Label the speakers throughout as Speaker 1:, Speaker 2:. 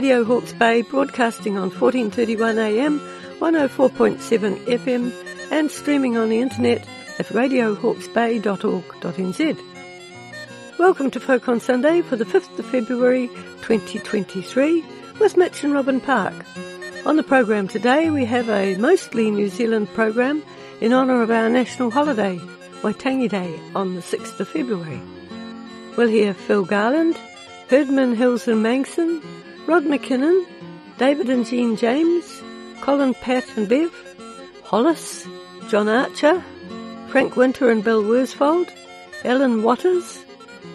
Speaker 1: Radio Hawke's Bay, broadcasting on 1431 AM, 104.7 FM, and streaming on the internet at radiohawksbay.org.nz. Welcome to Folk on Sunday for the 5th of February 2023 with Mitch and Robin Park. On the program today we have a mostly New Zealand program in honour of our national holiday, Waitangi Day, on the 6th of February. We'll hear Phil Garland, Herdman Hills and Mangsen, Rod McKinnon, David and Jean James, Colin Pat and Bev, Hollis, John Archer, Frank Winter and Bill Worsfold, Ellen Waters,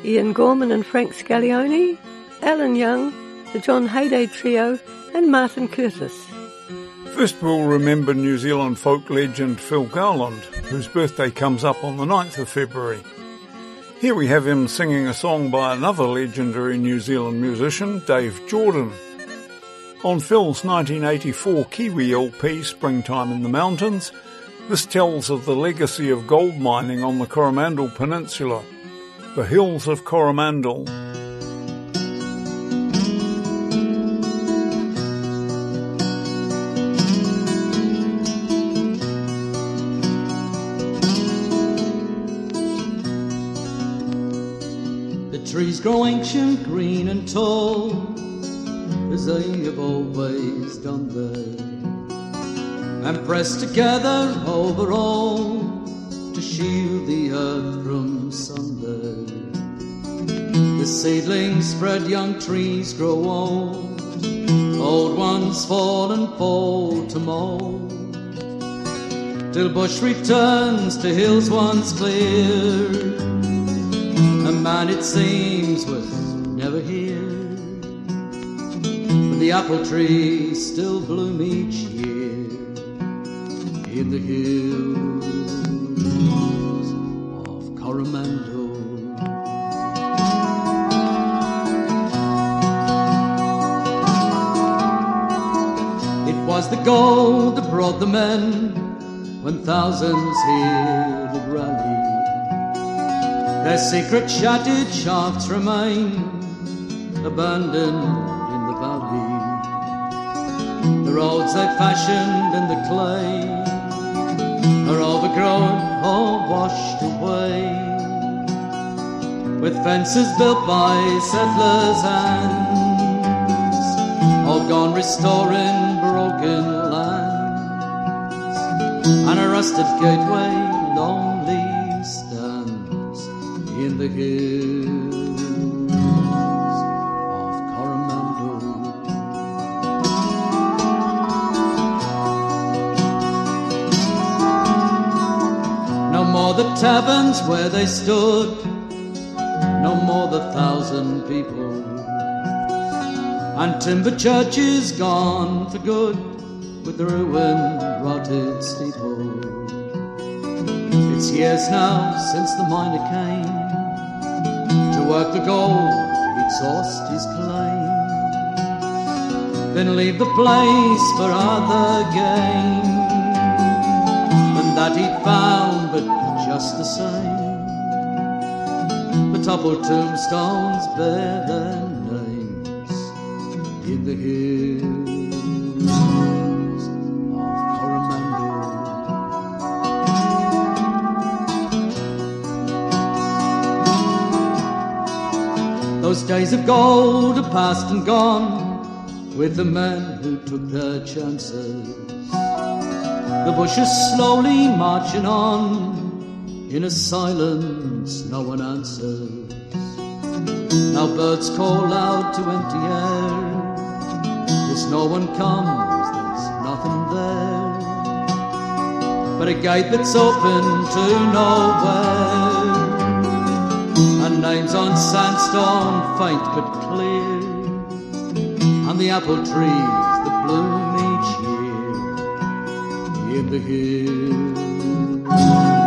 Speaker 1: Ian Gorman and Frank Scaglione, Alan Young, the John Hayday Trio, and Martin Curtis.
Speaker 2: First we'll remember New Zealand folk legend Phil Garland, whose birthday comes up on the 9th of February. Here we have him singing a song by another legendary New Zealand musician, Dave Jordan. On Phil's 1984 Kiwi LP, Springtime in the Mountains, this tells of the legacy of gold mining on the Coromandel Peninsula, the hills of Coromandel.
Speaker 3: Grow ancient, green and tall, as they have always done there, and pressed together over all to shield the earth from sunday. The seedlings spread, young trees grow old, old ones fall and fall to mold, till bush returns to hills once clear man it seems was never here. But the apple trees still bloom each year in the hills of Coromandel. It was the gold that brought the men when thousands here. Their secret shattered shafts remain abandoned in the valley. The roads they fashioned in the clay are overgrown or washed away. With fences built by settlers' hands, all gone restoring broken lands, and a rusted gateway stands in the hills of Coromandel. No more the taverns where they stood, no more the thousand people, and timber churches gone for good with the ruined, rotted steeple. It's years now since the miner came work the gold, exhaust his claim, then leave the place for other gain. And that he'd found, but just the same, the toppled tombstones bear their names in the hills days of gold are past and gone with the men who took their chances. The bush is slowly marching on in a silence no one answers. Now birds call out to empty air. As no one comes, there's nothing there. But a gate that's open to nowhere. Names on sandstone, faint but clear, and the apple trees that bloom each year in the hills.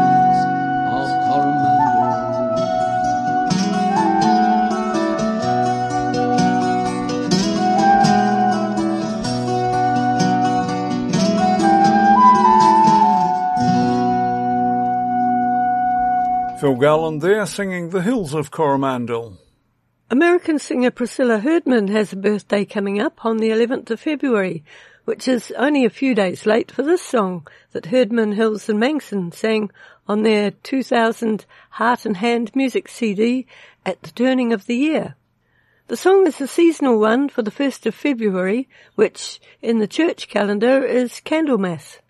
Speaker 2: Phil Garland there singing The Hills of Coromandel.
Speaker 1: American singer Priscilla Herdman has a birthday coming up on the 11th of February, which is only a few days late for this song that Herdman, Hills and Mangsen sang on their 2000 Heart and Hand music CD at the turning of the year. The song is a seasonal one for the 1st of February, which in the church calendar is Candlemas.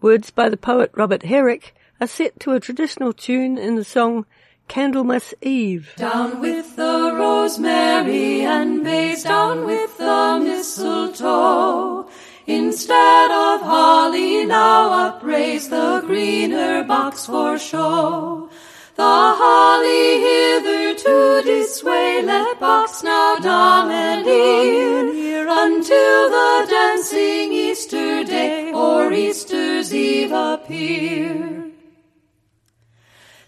Speaker 1: Words by the poet Robert Herrick are set to a traditional tune in the song Candlemas Eve.
Speaker 4: Down with the rosemary and bays, down with the mistletoe. Instead of holly, now upraise the greener box for show. The holly hitherto did sway, let box now down domineer here until the dancing Easter day or Easter's Eve appear.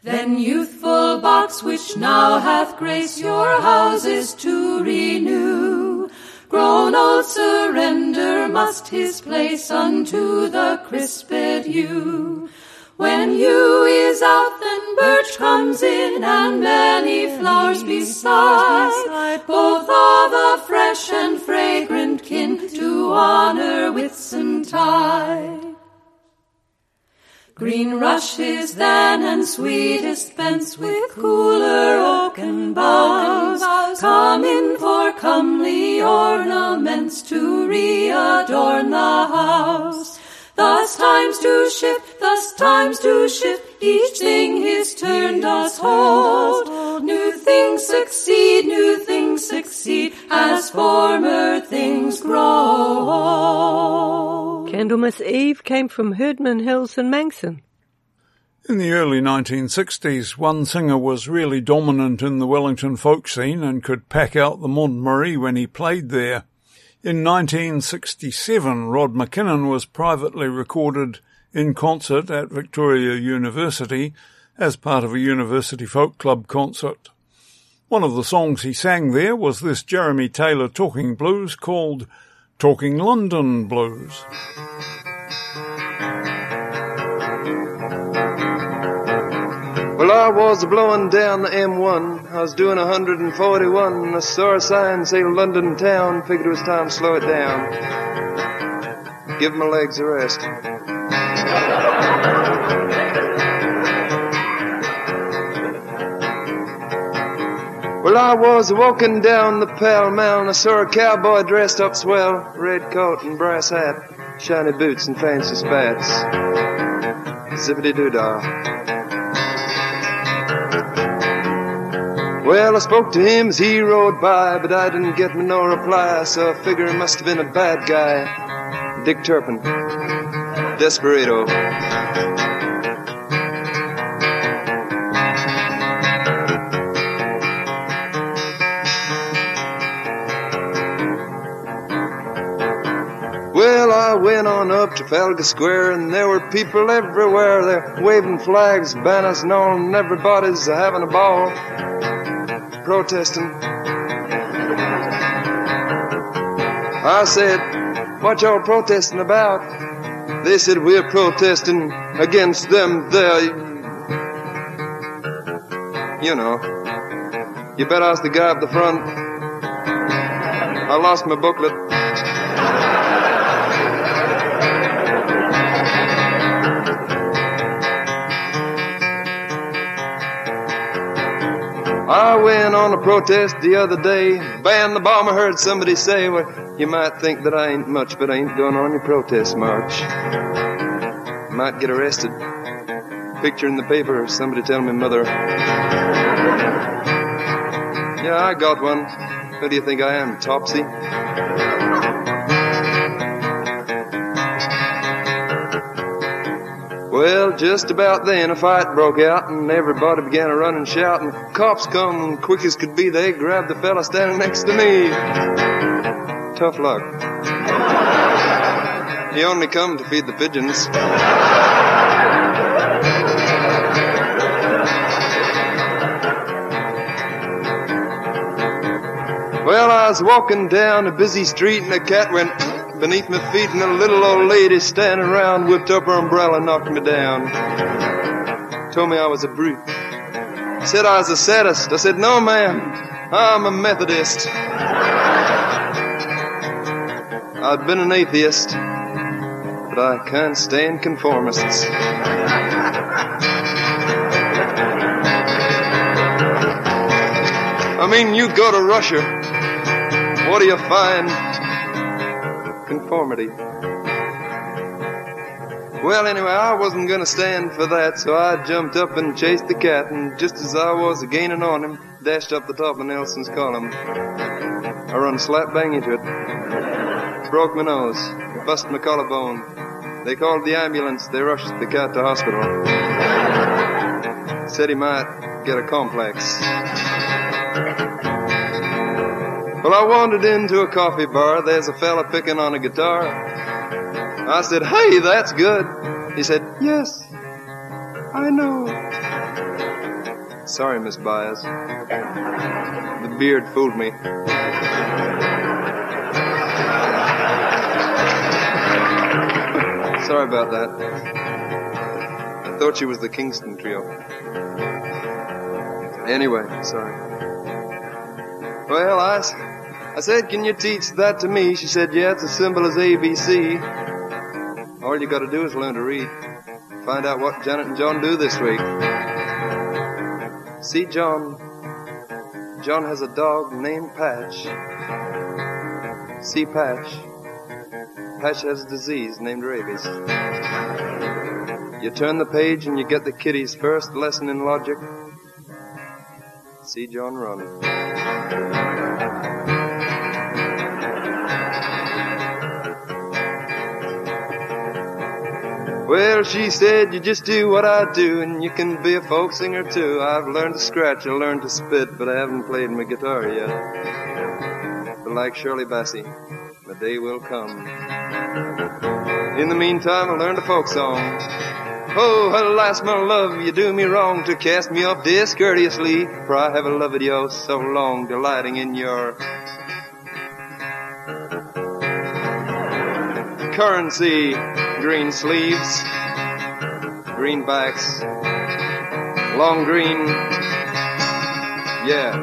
Speaker 4: Then youthful box which now hath grace your houses to renew. Grown old surrender must his place unto the crisped yew. When yew is out, then birch comes in, and many flowers beside, both of a fresh and fragrant kin to honor Whitsuntide. Green rushes then and sweetest bents with cooler oaken boughs come in for comely ornaments to re-adorn the house. Thus times do shift, thus times do shift, each thing his turn does hold. New things succeed, new things succeed, as former things grow.
Speaker 1: Candlemas Eve came from Herdman, Hills and Mangsen.
Speaker 2: In the early 1960s, one singer was really dominant in the Wellington folk scene and could pack out the Monde Marie when he played there. In 1967, Rod McKinnon was privately recorded in concert at Victoria University as part of a University Folk Club concert. One of the songs he sang there was this Jeremy Taylor talking blues called Talking London Blues.
Speaker 5: Well, I was blowing down the M1. I was doing 141. I saw a sign say London town. Figured it was time to slow it down. Give my legs a rest. Well, I was walking down the Pall Mall and I saw a cowboy dressed up swell, red coat and brass hat, shiny boots and fancy spats. Zippity doo dah. Well, I spoke to him as he rode by, but I didn't get me no reply, so I figure he must have been a bad guy. Dick Turpin. Desperado. Trafalgar Square and there were people everywhere. They're waving flags, banners and all, and everybody's having a ball, protesting. I said, what y'all protesting about? They said, we're protesting against them there. You know. You better ask the guy up the front. I lost my booklet. I went on a protest the other day. Ban the bomb, I heard somebody say, well, you might think that I ain't much, but I ain't going on your protest march. Might get arrested. Picture in the paper, somebody tell me mother. Yeah, I got one. Who do you think I am, Topsy? Well, just about then a fight broke out and everybody began to run and shout and cops come quick as could be they grabbed the fella standing next to me. Tough luck. He only come to feed the pigeons. Well, I was walking down a busy street and a cat went beneath my feet and a little old lady standing around whipped up her umbrella and knocked me down. Told me I was a brute. Said I was a sadist. I said, no ma'am, I'm a Methodist. I've been an atheist, but I can't stand conformists. I mean, you go to Russia, what do you find? Conformity. Well, anyway, I wasn't gonna stand for that, so I jumped up and chased the cat, and just as I was gaining on him, dashed up the top of Nelson's column. I run slap bang into it. Broke my nose, bust my collarbone. They called the ambulance, they rushed the cat to hospital. Said he might get a complex. Well, I wandered into a coffee bar. There's a fella picking on a guitar. I said, hey, that's good. He said, yes, I know. Sorry, Miss Byers. The beard fooled me. Sorry about that. I thought she was the Kingston Trio. Anyway, sorry. Well, I, I said, can you teach that to me? She said, yeah, it's as simple as ABC. All you gotta do is learn to read. Find out what Janet and John do this week. See, John, John has a dog named Patch. See, Patch. Patch has a disease named rabies. You turn the page and you get the kitty's first lesson in logic. See John run. Well, she said, you just do what I do and you can be a folk singer too. I've learned to scratch, I learned to spit, but I haven't played my guitar yet. But like Shirley Bassey, the day will come. In the meantime, I learned a folk song. Oh, alas, my love, you do me wrong to cast me off discourteously, for I have loved you so long, delighting in your currency, green sleeves, green backs, long green, yeah.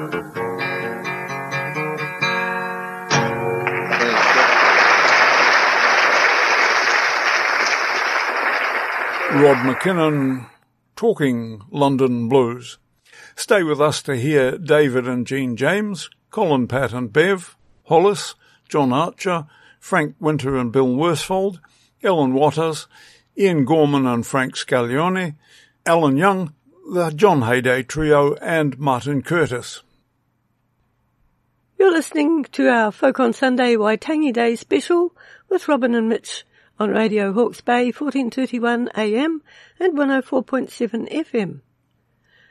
Speaker 2: Rod McKinnon talking London blues. Stay with us to hear David and Jean James, Colin Pat and Bev, Hollis, John Archer, Frank Winter and Bill Worsfold, Ellen Waters, Ian Gorman and Frank Scaglione, Alan Young, the John Hayday Trio and Martin Curtis.
Speaker 1: You're listening to our Folk on Sunday Waitangi Day special with Robin and Mitch on Radio Hawke's Bay 1431 AM and 104.7 FM.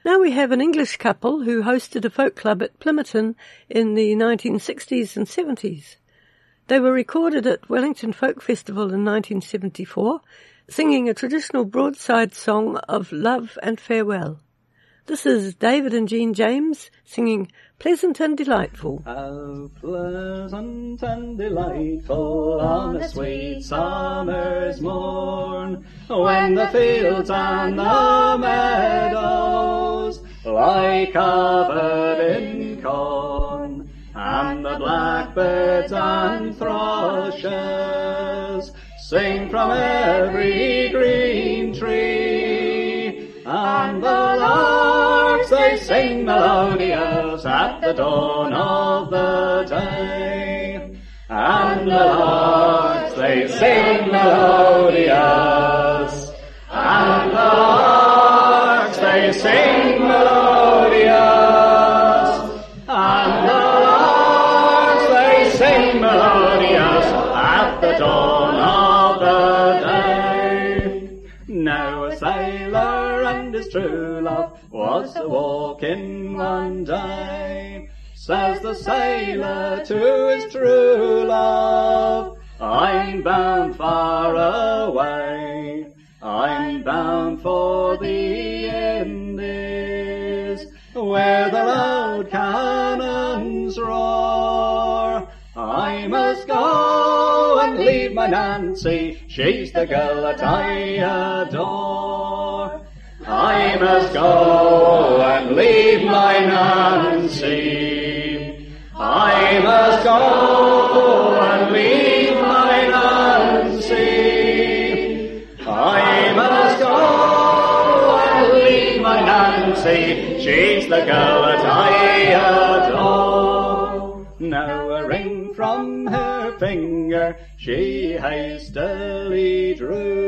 Speaker 1: Now we have an English couple who hosted a folk club at Plympton in the 1960s and 70s. They were recorded at Wellington Folk Festival in 1974, singing a traditional broadside song of love and farewell. This is David and Jean James singing Pleasant and Delightful.
Speaker 6: How pleasant and delightful on a sweet summer's morn, when the fields and the meadows lie covered in corn, and the blackbirds and thrushes sing from every green tree, and the larks they sing melodious at the dawn of the day, and the larks they sing melodious, was a walking one day. Says the sailor to his true love, I'm bound far away. I'm bound for the Indies, where the loud cannons roar. I must go and leave my Nancy, she's the girl that I adore. I must go and leave my Nancy. I must go and leave my Nancy. I must go and leave my Nancy. She's the girl that I adore. Now a ring from her finger she hastily drew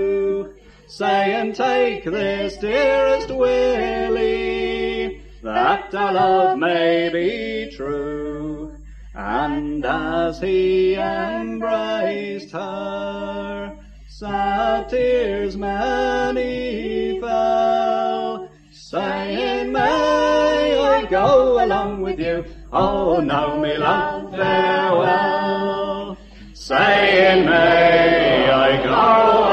Speaker 6: saying, Take this, dearest Willie, that our love may be true. And as he embraced her, sad tears many fell, saying, May I go along with you? Oh, no, me love, farewell. Saying, May I go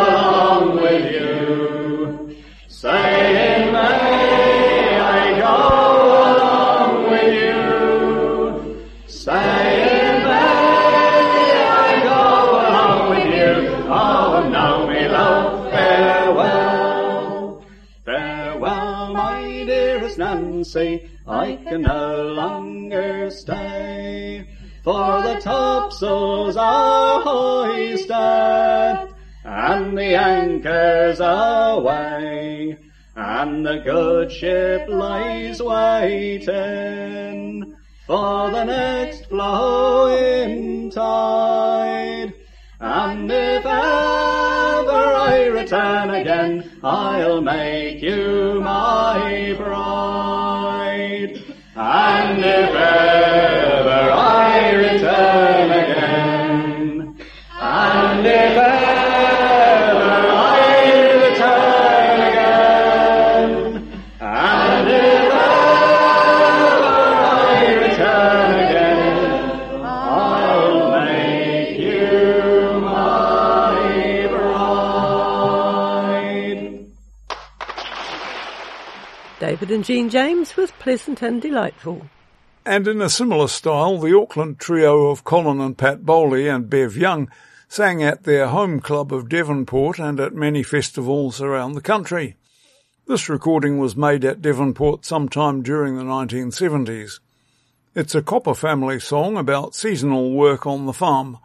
Speaker 6: Nancy, I can no longer stay. For the topsails are hoisted, and the anchors away, and the good ship lies waiting for the next flowing tide. And if ever I return again, I'll make you my bride. And if ever I return again, and if ever I return again, and if ever I return again, I'll make you my bride.
Speaker 1: David and Jean James was pleasant and delightful.
Speaker 2: And in a similar style, the Auckland trio of Colin and Pat Bowley and Bev Young sang at their home club of Devonport and at many festivals around the country. This recording was made at Devonport sometime during the 1970s. It's a Copper family song about seasonal work on the farm.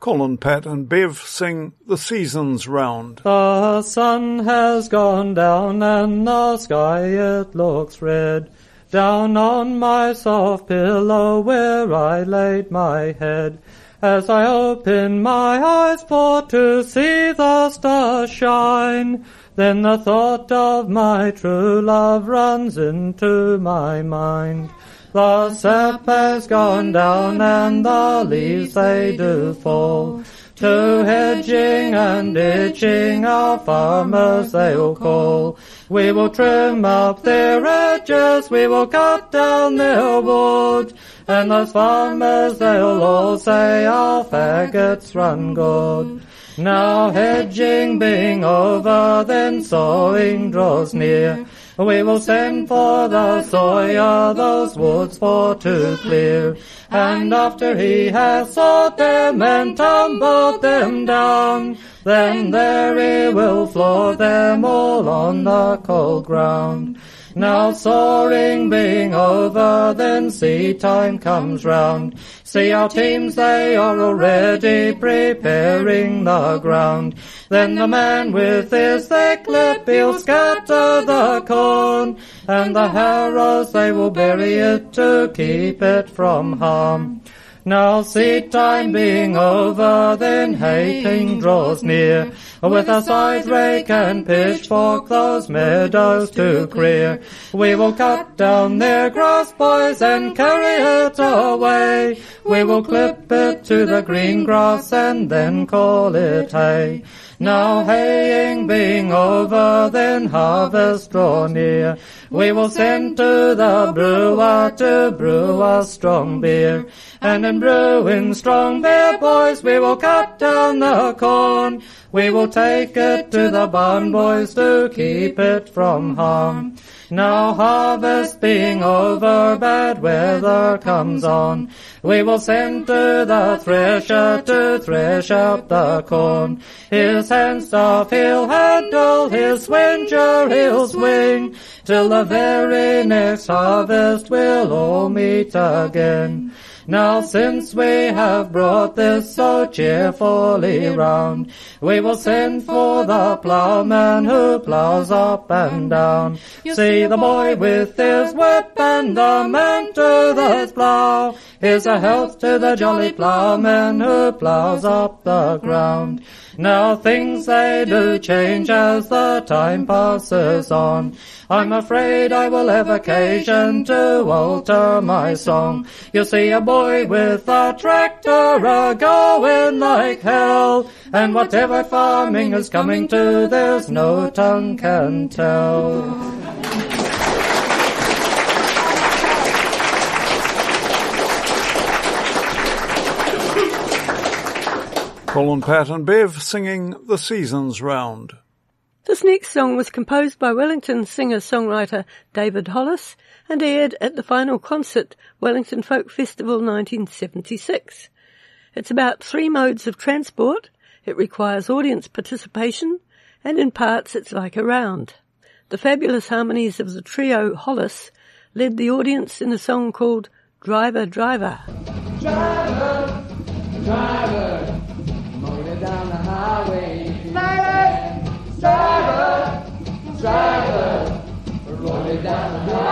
Speaker 2: Colin, Pat and Bev sing The Seasons Round.
Speaker 7: The sun has gone down and the sky it looks red. Down on my soft pillow where I laid my head. As I open my eyes for to see the stars shine, then the thought of my true love runs into my mind. The sap has gone down and the leaves they do fall. To hedging and ditching our farmers they'll call. We will trim up their edges, we will cut down their wood. And those farmers they'll all say our faggots run good. Now hedging being over, then sowing draws near. We will send for the sawyer those woods for to clear. And after he has sawed them and tumbled them down, then there he will floor them all on the cold ground. Now soaring being over, then sea time comes round. See our teams, they are already preparing the ground. Then the man with his thick lip, he'll scatter the corn, and the harrows, they will bury it to keep it from harm. Now seed time being over, then haying draws near. With a scythe rake and pitchfork those meadows to clear. We will cut down their grass, boys, and carry it away. We will clip it to the green grass and then call it hay. Now haying being over, then harvest draw near. We will send to the brewer to brew us strong beer. And in brewing strong beer, boys, we will cut down the corn. We will take it to the barn, boys, to keep it from harm. Now harvest being over, bad weather comes on. We will send to the thresher to thresh out the corn. His handstaff he'll handle, his swinger he'll swing, till the very next harvest we'll all meet again. Now since we have brought this so cheerfully round, we will send for the ploughman who ploughs up and down. You See the boy with his whip and the man to the plough. Here's a health to the jolly ploughman who ploughs up the ground. Now things they do change as the time passes on. I'm afraid I will have occasion to alter my song. You see a boy with a tractor a going like hell, and whatever farming is coming to, there's no tongue can tell.
Speaker 2: Colin Pat and Bev singing The Seasons Round.
Speaker 1: This next song was composed by Wellington singer-songwriter David Hollis and aired at the final concert Wellington Folk Festival 1976. It's about three modes of transport, it requires audience participation, and in parts it's like a round. The fabulous harmonies of the trio Hollis led the audience in a song called Driver, Driver.
Speaker 8: Driver, driver, motor down the highway. Driver, driver, driver, down the highway.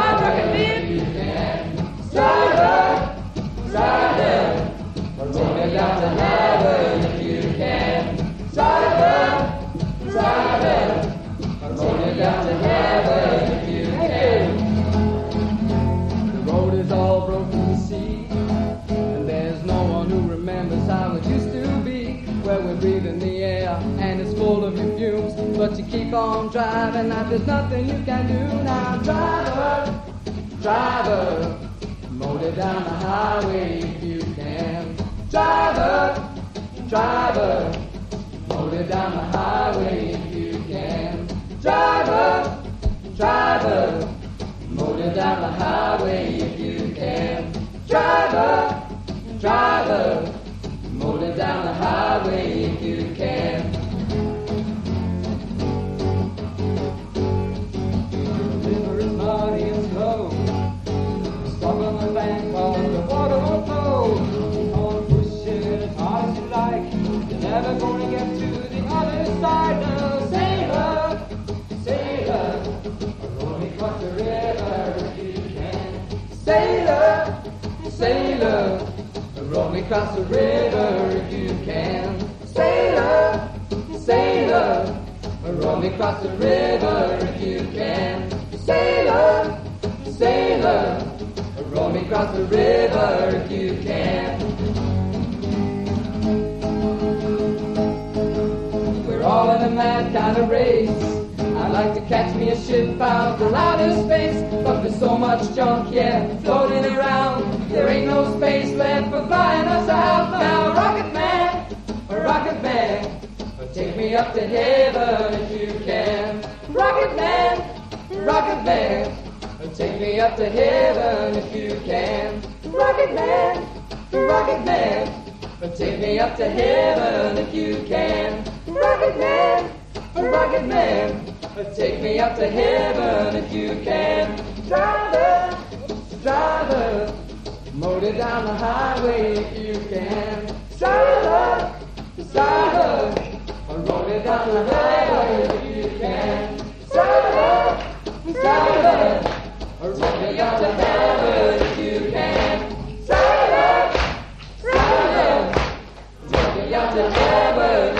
Speaker 8: Keep on driving like there's nothing you can do now. Driver, driver, motor down the highway if you can. Driver, driver, motor down the highway if you can. Driver, driver, motor down the highway if you can. Driver, driver, motor down the highway if you can. Sailor, roll me across the river if you can. Sailor, sailor, roll me across the river if you can. Sailor, sailor, roll me across the river if you can. We're all in a mad kind of race. I'd like to catch me a ship out of outer space, but there's so much junk, yeah, floating around. There ain't no space left for flying us out now. Rocket man, rocket man, take me up to heaven if you can. Rocket man, rocket man, take me up to heaven if you can. Rocket man, rocket man, take me up to heaven if you can. Rocket man, rocket man, take me up to heaven if you can. Driver, driver, motor down the highway if you can. Driver, driver, roll it down the highway if you can. Driver, driver, roll it down to heaven if you can. Driver, driver, roll it down to heaven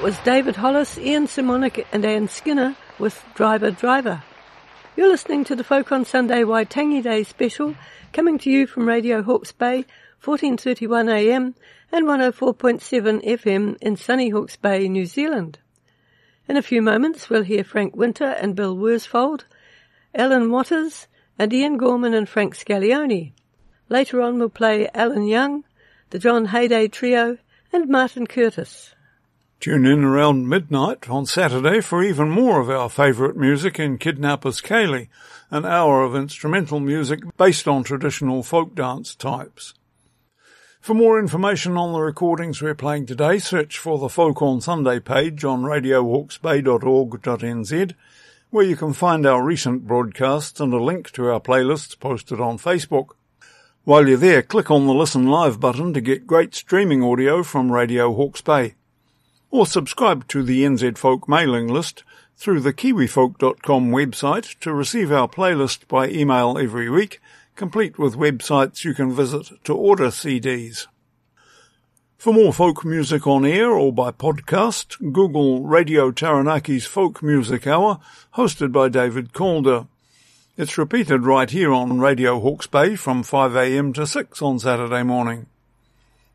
Speaker 1: That was David Hollis, Ian Simonik and Ann Skinner with Driver Driver. You're listening to the Folk on Sunday Waitangi Day special coming to you from Radio Hawke's Bay, 1431 AM and 104.7 FM in sunny Hawke's Bay, New Zealand. In a few moments we'll hear Frank Winter and Bill Worsfold, Ellen Waters and Ian Gorman and Frank Scaglione. Later on we'll play Alan Young, the John Hayday Trio and Martin Curtis.
Speaker 2: Tune in around midnight on Saturday for even more of our favourite music in Kidnappers Ceilidh, an hour of instrumental music based on traditional folk dance types. For more information on the recordings we're playing today, search for the Folk on Sunday page on radiohawksbay.org.nz, where you can find our recent broadcasts and a link to our playlists posted on Facebook. While you're there, click on the Listen Live button to get great streaming audio from Radio Hawke's Bay or subscribe to the NZ Folk mailing list through the kiwifolk.com website to receive our playlist by email every week, complete with websites you can visit to order CDs. For more folk music on air or by podcast, Google Radio Taranaki's Folk Music Hour, hosted by David Calder. It's repeated right here on Radio Hawke's Bay from 5am to 6 on Saturday morning.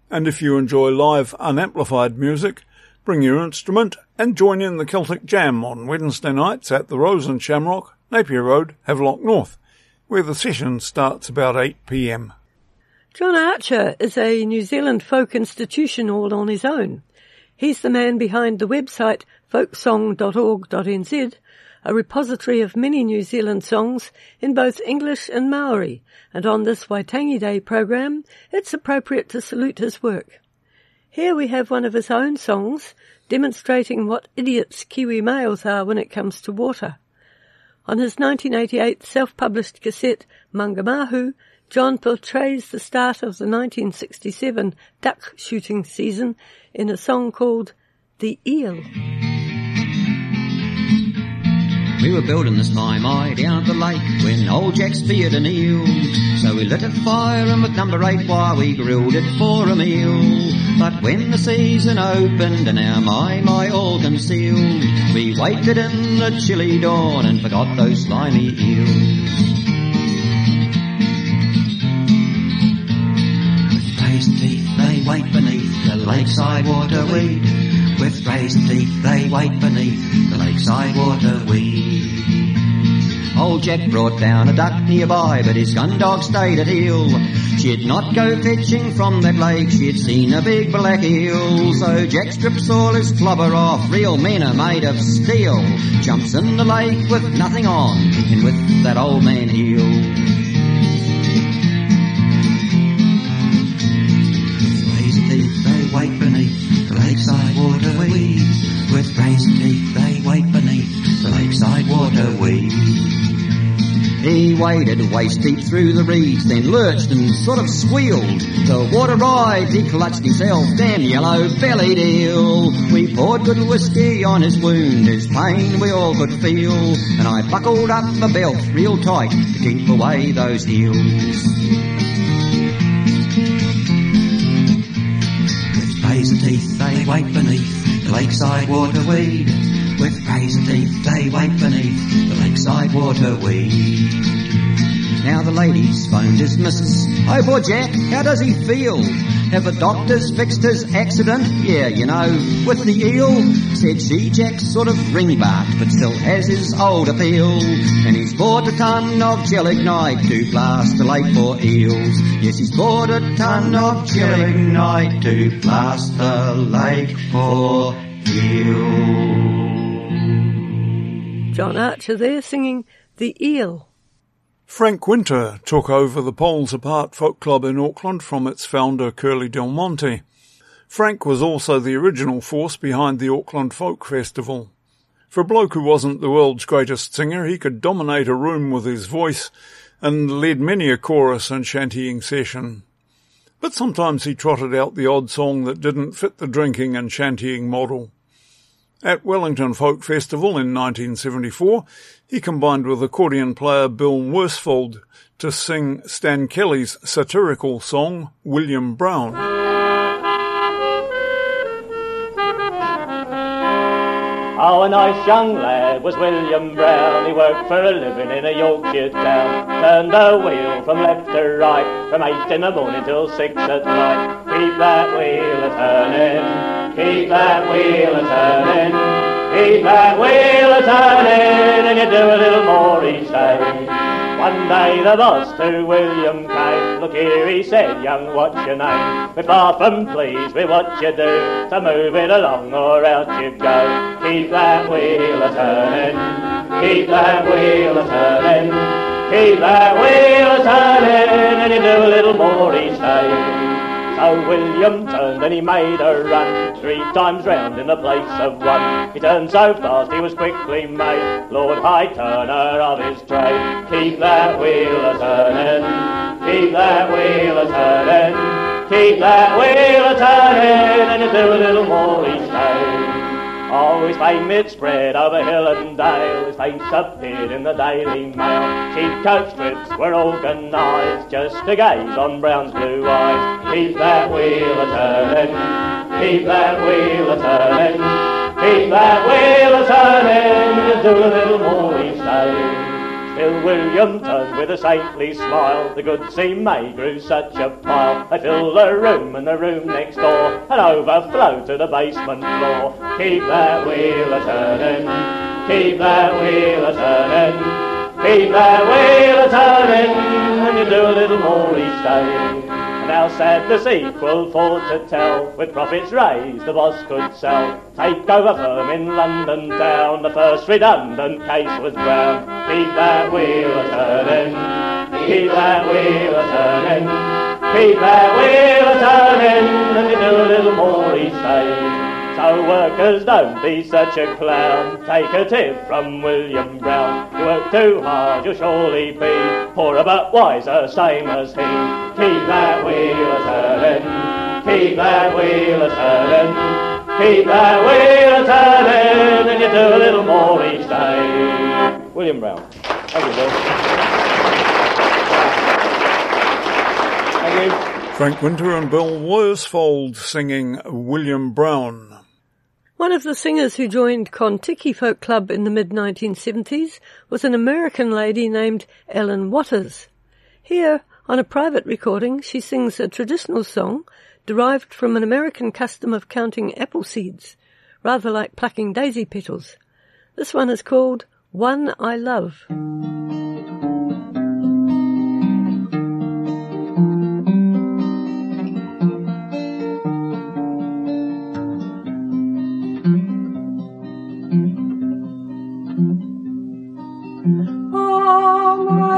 Speaker 2: And if you enjoy live unamplified music, Bring your instrument and join in the Celtic Jam on Wednesday nights at the Rose and Shamrock, Napier Road, Havelock North, where the session starts about 8pm.
Speaker 1: John Archer is a New Zealand folk institution all on his own. He's the man behind the website folksong.org.nz, a repository of many New Zealand songs in both English and Maori, and on this Waitangi Day program, it's appropriate to salute his work. Here we have one of his own songs demonstrating what idiots Kiwi males are when it comes to water. On his 1988 self-published cassette, Mangamahu, John portrays the start of the 1967 duck shooting season in a song called The Eel.
Speaker 9: We were building this time eye down at the lake when old Jack speared an eel. So we lit a fire and with number eight while we grilled it for a meal. But when the season opened and our maimai all concealed, we waited in the chilly dawn and forgot those slimy eels. With raised teeth they wait beneath the lakeside water weed. With raised teeth they wait beneath the lakeside water weed. Old Jack brought down a duck nearby, but his gun dog stayed at heel. She'd not go fetching from that lake, she'd seen a big black eel. So Jack strips all his flubber off, real men are made of steel. Jumps in the lake with nothing on, and with that old man heel. Wait beneath the lakeside water weed. With raised teeth they wait beneath the lakeside water weed. He waded waist deep through the reeds, then lurched and sort of squealed. The water ride, he clutched himself, damn yellow bellied eel. We poured good whiskey on his wound, his pain we all could feel. And I buckled up my belt real tight to keep away those eels. Razor teeth they wait beneath the lakeside water weed. With razor teeth they wait beneath the lakeside water weed. Now the ladies phoned his missus. Oh poor Jack, how does he feel? Have the doctors fixed his accident? Yeah, you know, with the eel. Said she, Jack's sort of ringbarked, but still has his old appeal. And he's bought a ton of gelignite to blast the lake for eels. Yes, he's bought a ton of gelignite to blast the lake for eels.
Speaker 1: John Archer there singing The Eel.
Speaker 2: Frank Winter took over the Poles Apart Folk Club in Auckland from its founder Curly Del Monte. Frank was also the original force behind the Auckland Folk Festival. For a bloke who wasn't the world's greatest singer, he could dominate a room with his voice and led many a chorus and shantying session. But sometimes he trotted out the odd song that didn't fit the drinking and shantying model. At Wellington Folk Festival in 1974, he combined with accordion player Bill Worsfold to sing Stan Kelly's satirical song William Brown.
Speaker 10: Oh, a nice young lad was William Brown. He worked for a living in a Yorkshire town. Turned the wheel from left to right, from eight in the morning till six at night. Keep that wheel a turning, keep that wheel a turning, keep that wheel a turning, and you do a little more each day. One day the boss to William came. Look here, he said, young, what's your name? We're far from pleased with what you do, so move it along or out you go. Keep that wheel a turning, keep that wheel a turning, keep that wheel a turning, and you do a little more each day. So William turned and he made a run three times round in the place of one. He turned so fast he was quickly made Lord High Turner of his trade. Keep that wheel a turning, keep that wheel a turning, keep that wheel a turning, and you do a little more each day. Oh, find it spread over hill and dale, his face appeared in the Daily Mail. Cheap coach trips were organised just to gaze on Brown's blue eyes. Keep that wheel a turning, keep that wheel a turning, keep that wheel a turning, just do a little more each day. Till William turned with a saintly smile. The goods he made grew such a pile. They filled the room and the room next door and overflow to the basement floor. Keep that wheel a turning, keep that wheel a turning, keep that wheel a turning, and you do a little more each day. Now sad the sequel for to tell, with profits raised the boss could sell. Take over firm in London town, the first redundant case was Brown. Keep that wheel a turning, keep that wheel a turning, keep that wheel a turning, and you do a little more each day. So workers, don't be such a clown. Take a tip from William Brown. You work too hard, you'll surely be poorer but wiser, same as he. Keep that wheel a turning, keep that wheel a turning, keep that wheel a turning, and you do a little more each day. William Brown. Thank you, Bill. Thank you.
Speaker 2: Frank Winter and Bill Worsfold singing William Brown.
Speaker 11: One of the singers who joined Kon-Tiki Folk Club in the mid-1970s was an American lady named Ellen Waters. Here, on a private recording, she sings a traditional song derived from an American custom of counting apple seeds, rather like plucking daisy petals. This one is called One I Love.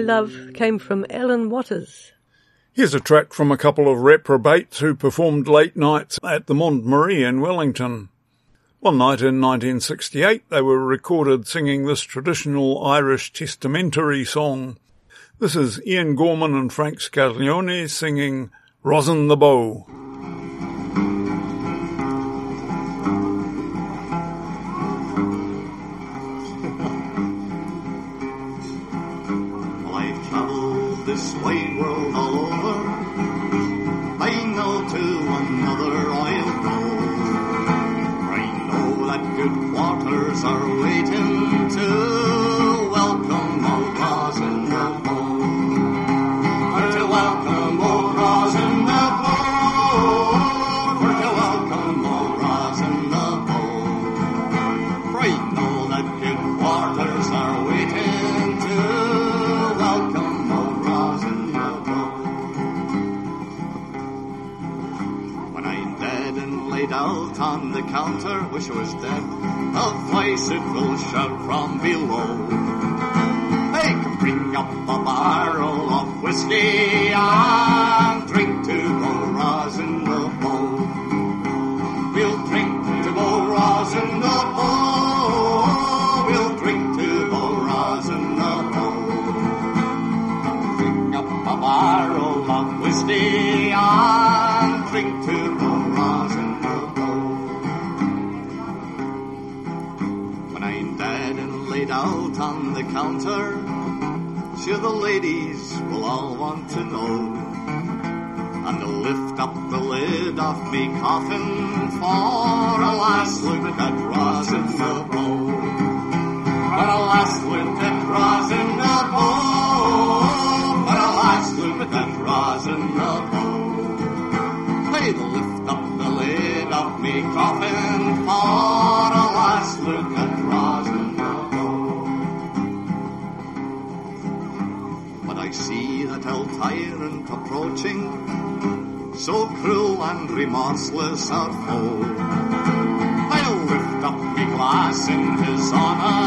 Speaker 12: Love
Speaker 1: came from Ellen Waters.
Speaker 2: Here's a track from a couple of reprobates who performed late nights at the Monde Marie in Wellington. One night in 1968 they were recorded singing this traditional Irish testamentary song. This is Ian Gorman and Frank Scaglione singing Rosin the Bow.
Speaker 13: This wide world all over. I know to another I'll go. I know that good quarters are waiting me coffin for a last look at Rosin the Bow. For a last look at Rosin the Bow. For a last look at Rosin the Bow. They'd lift up the lid of me coffin for a last look at Rosin the Bow. But I see that old tyrant approaching, so cruel remorseless foe. I'll lift up me glass in his honor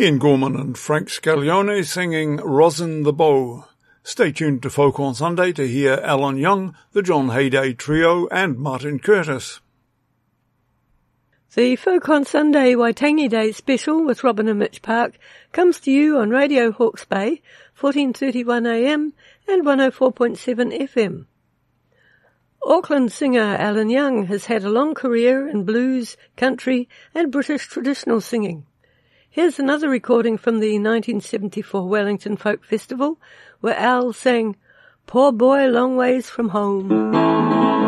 Speaker 2: Ian Gorman and Frank Scaglione singing Rosin the Bow. Stay tuned to Folk on Sunday to hear Alan Young, the John Hayday Trio and Martin Curtis.
Speaker 1: The Folk on Sunday Waitangi Day special with Robin and Mitch Park comes to you on Radio Hawke's Bay, 1431am and 104.7 FM. Auckland singer Alan Young has had a long career in blues, country and British traditional singing. Here's another recording from the 1974 Wellington Folk Festival where Al sang Poor Boy Long Ways from Home.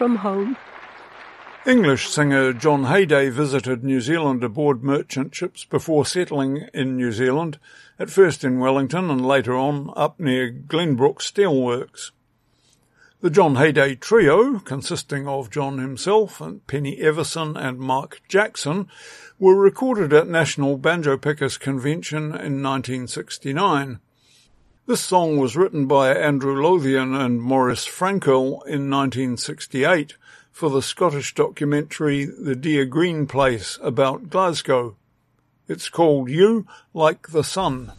Speaker 1: From Home.
Speaker 2: English singer John Hayday visited New Zealand aboard merchant ships before settling in New Zealand, at first in Wellington and later on up near Glenbrook Steelworks. The John Hayday Trio, consisting of John himself and Penny Everson and Mark Jackson, were recorded at National Banjo Pickers Convention in 1969. This song was written by Andrew Lothian and Maurice Frankel in 1968 for the Scottish documentary The Dear Green Place about Glasgow. It's called You Like the Sun.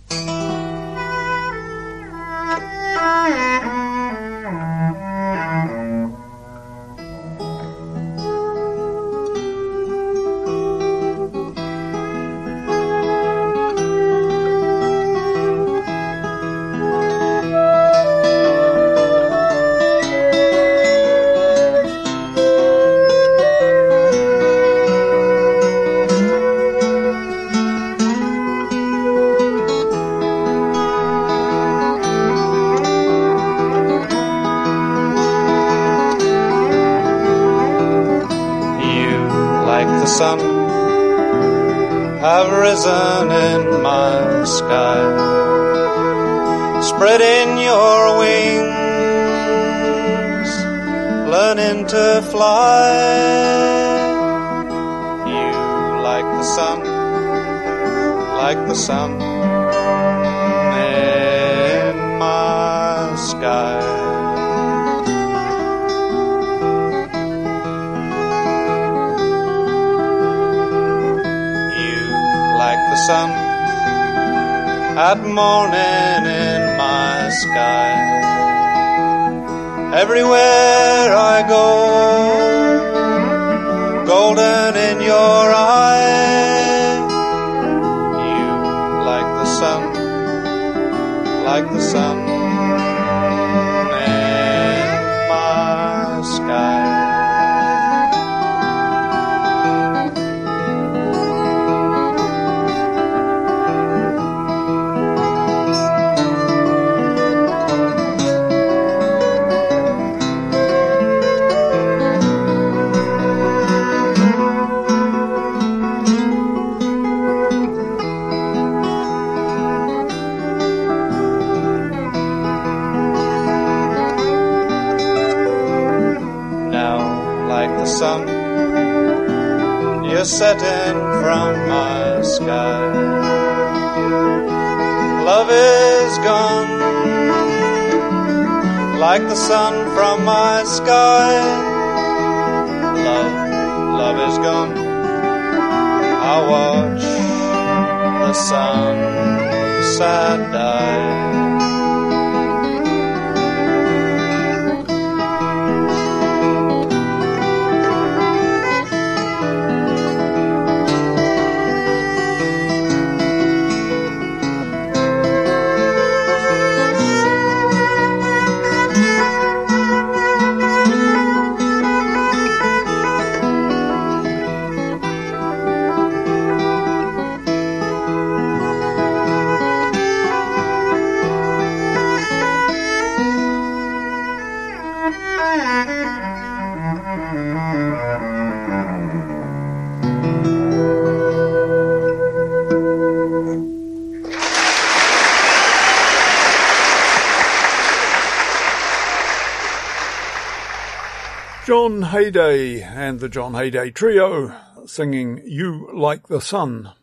Speaker 2: Hayday and the John Hayday Trio singing You Like the Sun.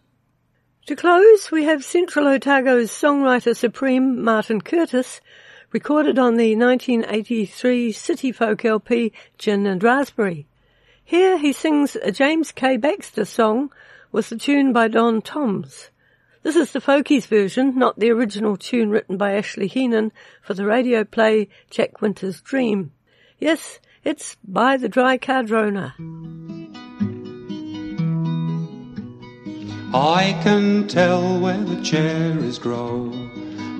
Speaker 1: To close, we have Central Otago's songwriter supreme Martin Curtis, recorded on the 1983 City Folk LP Gin and Raspberry. Here he sings a James K. Baxter song with the tune by Don Toms. This is the Folkies version, not the original tune written by Ashley Heenan for the radio play Jack Winter's Dream. Yes, it's by the Dry Cardrona.
Speaker 14: I can tell where the cherries grow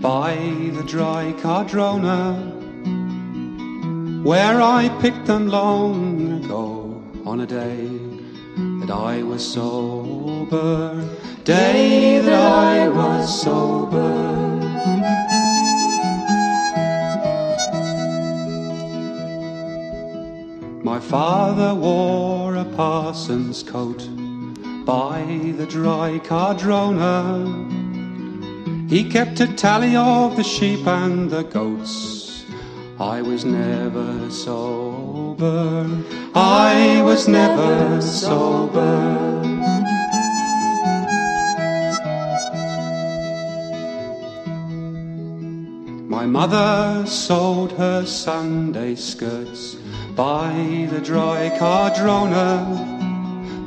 Speaker 14: by the dry cardrona, where I picked them long ago on a day that I was sober, day that I was sober. My father wore a parson's coat by the dry cardrona. He kept a tally of the sheep and the goats. I was never sober. I was never sober. My mother sold her Sunday skirts by the dry cardrona.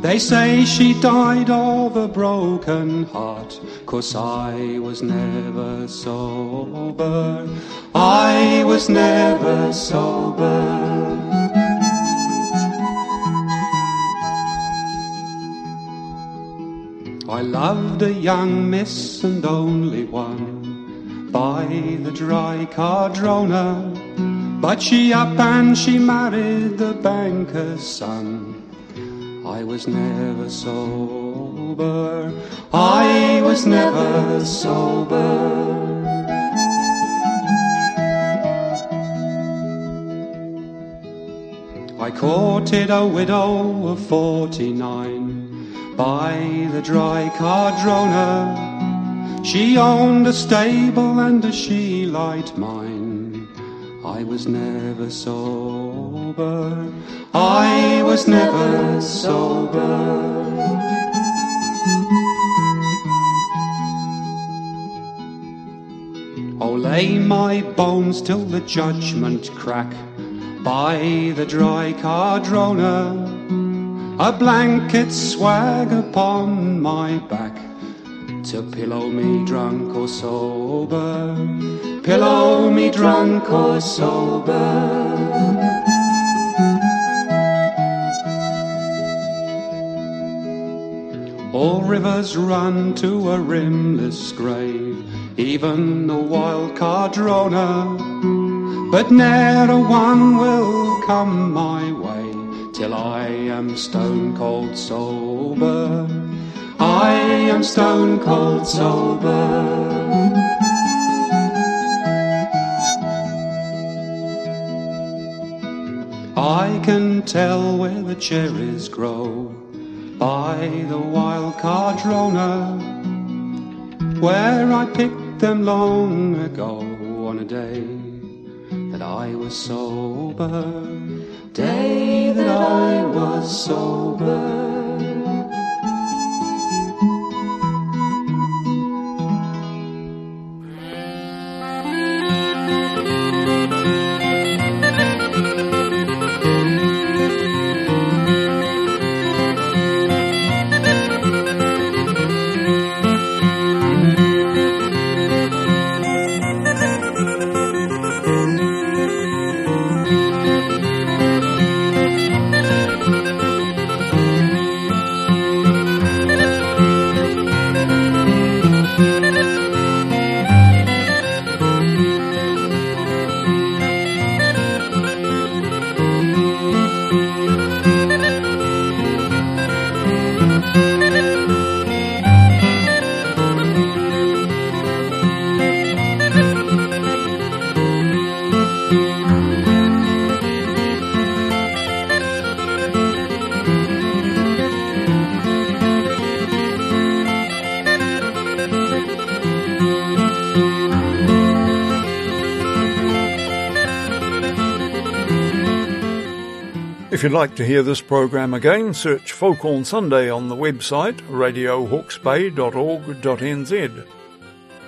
Speaker 14: They say she died of a broken heart, cause I was never sober. I was never sober. I loved a young miss and only one by the dry cardrona. But she up and she married the banker's son. I was never sober. I was never sober. I courted a widow of forty nine by the dry cardrona. She owned a stable and a she light mine. I was never sober. I was never sober. Oh, lay my bones till the judgment crack by the dry cardrona. A blanket swag upon my back to pillow me drunk or sober. Pillow me drunk or sober. All rivers run to a rimless grave, even the wild cardrona. But ne'er a one will come my way till I am stone cold sober. I am stone cold sober. I can tell where the cherries grow by the wild cardrona, where I picked them long ago on a day that I was sober, day that I was sober.
Speaker 2: If you'd like to hear this program again, search Folk on Sunday on the website radiohawkesbay.org.nz.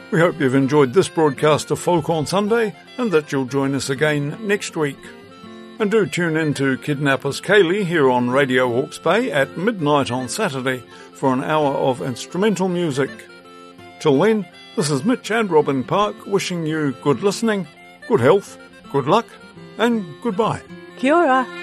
Speaker 2: We hope you've enjoyed this broadcast of Folk on Sunday and that you'll join us again next week. And do tune in to Kidnappers Ceilidh here on Radio Hawke's Bay at midnight on Saturday for an hour of instrumental music. Till then, this is Mitch and Robin Park wishing you good listening, good health, good luck, and goodbye.
Speaker 1: Kia ora.